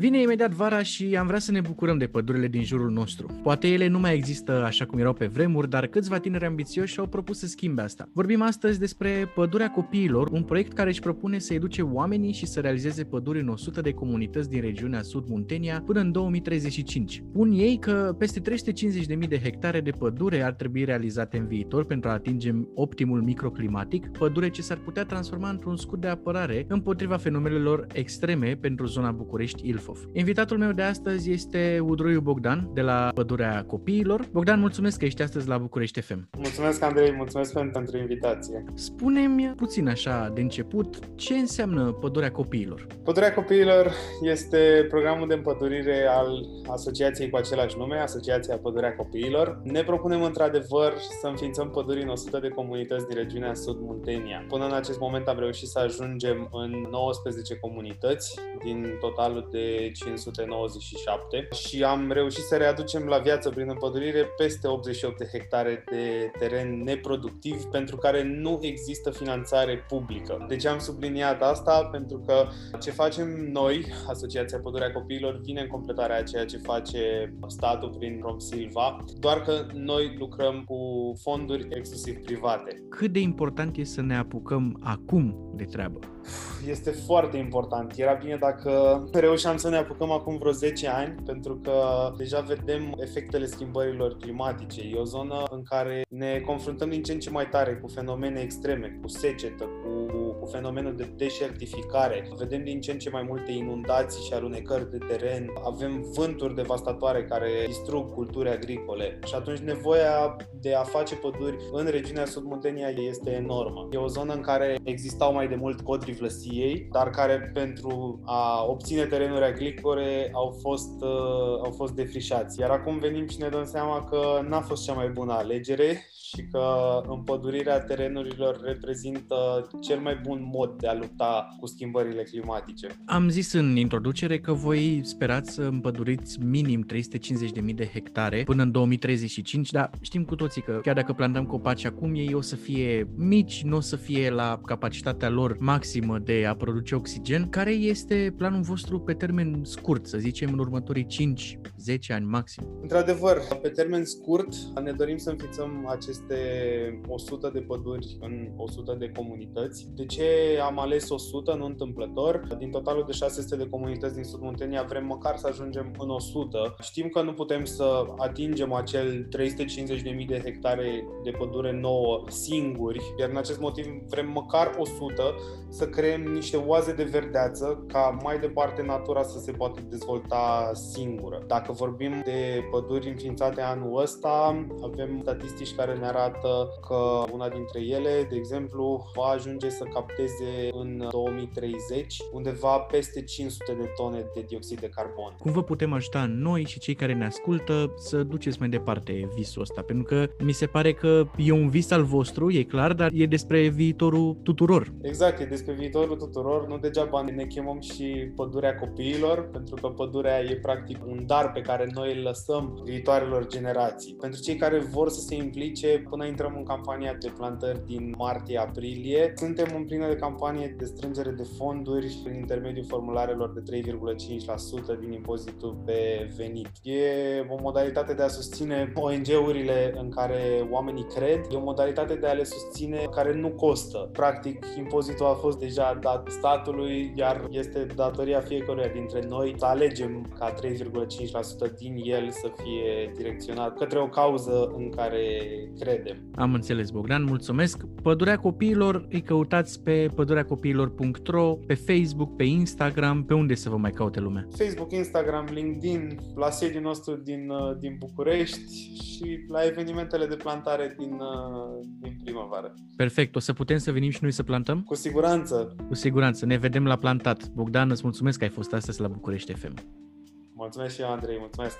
Vine imediat vara și am vrea să ne bucurăm de pădurile din jurul nostru. Poate ele nu mai există așa cum erau pe vremuri, dar câțiva tineri ambițioși au propus să schimbe asta. Vorbim astăzi despre Pădurea Copiilor, un proiect care își propune să educe oamenii și să realizeze păduri în 100 de comunități din regiunea Sud Muntenia până în 2035. Pun ei că peste 350.000 de hectare de pădure ar trebui realizate în viitor pentru a atinge optimul microclimatic, pădure ce s-ar putea transforma într-un scut de apărare împotriva fenomenelor extreme pentru zona București-Ilfov. Invitatul meu de astăzi este Udroiu Bogdan de la Pădurea Copiilor. Bogdan, mulțumesc că ești astăzi la București FM. Mulțumesc, Andrei, mulțumesc pentru invitație. Spune-mi puțin așa de început, ce înseamnă Pădurea Copiilor? Pădurea Copiilor este programul de împădurire al asociației cu același nume, Asociația Pădurea Copiilor. Ne propunem într-adevăr să înființăm păduri în 100 de comunități din regiunea Sud Muntenia. Până în acest moment am reușit să ajungem în 19 comunități din totalul de 597 și am reușit să readucem la viață prin împădurire peste 88 de hectare de teren neproductiv pentru care nu există finanțare publică. De ce am subliniat asta? Pentru că ce facem noi, Asociația Pădurea Copiilor, vine în completarea a ceea ce face statul prin Romsilva, doar că noi lucrăm cu fonduri exclusiv private. Cât de important e să ne apucăm acum de treabă? Este foarte important. Era bine dacă reușeam să ne apucăm acum vreo 10 ani, pentru că deja vedem efectele schimbărilor climatice. E o zonă în care ne confruntăm din ce în ce mai tare cu fenomene extreme, cu secetă, cu, cu fenomenul de deșertificare. Vedem din ce în ce mai multe inundații și alunecări de teren. Avem vânturi devastatoare care distrug culturi agricole și atunci nevoia de a face păduri în regiunea Sud-Muntenia este enormă. E o zonă în care existau mai de mult codri vlăsiei, dar care pentru a obține terenuri agricole au fost, uh, au fost defrișați. Iar acum venim și ne dăm seama că n-a fost cea mai bună alegere și că împădurirea terenurilor reprezintă cel mai bun mod de a lupta cu schimbările climatice. Am zis în introducere că voi sperați să împăduriți minim 350.000 de hectare până în 2035, dar știm cu toții că chiar dacă plantăm copaci acum, ei o să fie mici, nu o să fie la capacitatea lor maximă de a produce oxigen. Care este planul vostru pe termen scurt, să zicem în următorii 5 10 ani maxim. Într-adevăr, pe termen scurt, ne dorim să înființăm aceste 100 de păduri în 100 de comunități. De ce am ales 100, nu întâmplător? Din totalul de 600 de comunități din Sud Muntenia vrem măcar să ajungem în 100. Știm că nu putem să atingem acel 350.000 de hectare de pădure nouă singuri, iar în acest motiv vrem măcar 100 să creăm niște oaze de verdeață ca mai departe natura să se poată dezvolta singură. Dacă dacă vorbim de păduri înființate anul ăsta, avem statistici care ne arată că una dintre ele, de exemplu, va ajunge să capteze în 2030 undeva peste 500 de tone de dioxid de carbon. Cum vă putem ajuta noi și cei care ne ascultă să duceți mai departe visul ăsta? Pentru că mi se pare că e un vis al vostru, e clar, dar e despre viitorul tuturor. Exact, e despre viitorul tuturor. Nu degeaba ne chemăm și pădurea copiilor, pentru că pădurea e practic un dar pe pe care noi îl lăsăm viitoarelor generații. Pentru cei care vor să se implice, până intrăm în campania de plantări din martie-aprilie, suntem în plină de campanie de strângere de fonduri prin intermediul formularelor de 3,5% din impozitul pe venit. E o modalitate de a susține ONG-urile în care oamenii cred, e o modalitate de a le susține care nu costă. Practic, impozitul a fost deja dat statului, iar este datoria fiecăruia dintre noi să alegem ca 3,5% din el să fie direcționat către o cauză în care credem. Am înțeles, Bogdan, mulțumesc. Pădurea Copiilor îi căutați pe pădureacopiilor.ro, pe Facebook, pe Instagram, pe unde să vă mai caute lumea? Facebook, Instagram, LinkedIn, la sediul nostru din, uh, din București și la evenimentele de plantare din, uh, din primăvară. Perfect, o să putem să venim și noi să plantăm? Cu siguranță. Cu siguranță, ne vedem la plantat. Bogdan, îți mulțumesc că ai fost astăzi la București FM. Mulțumesc și eu, Andrei, mulțumesc!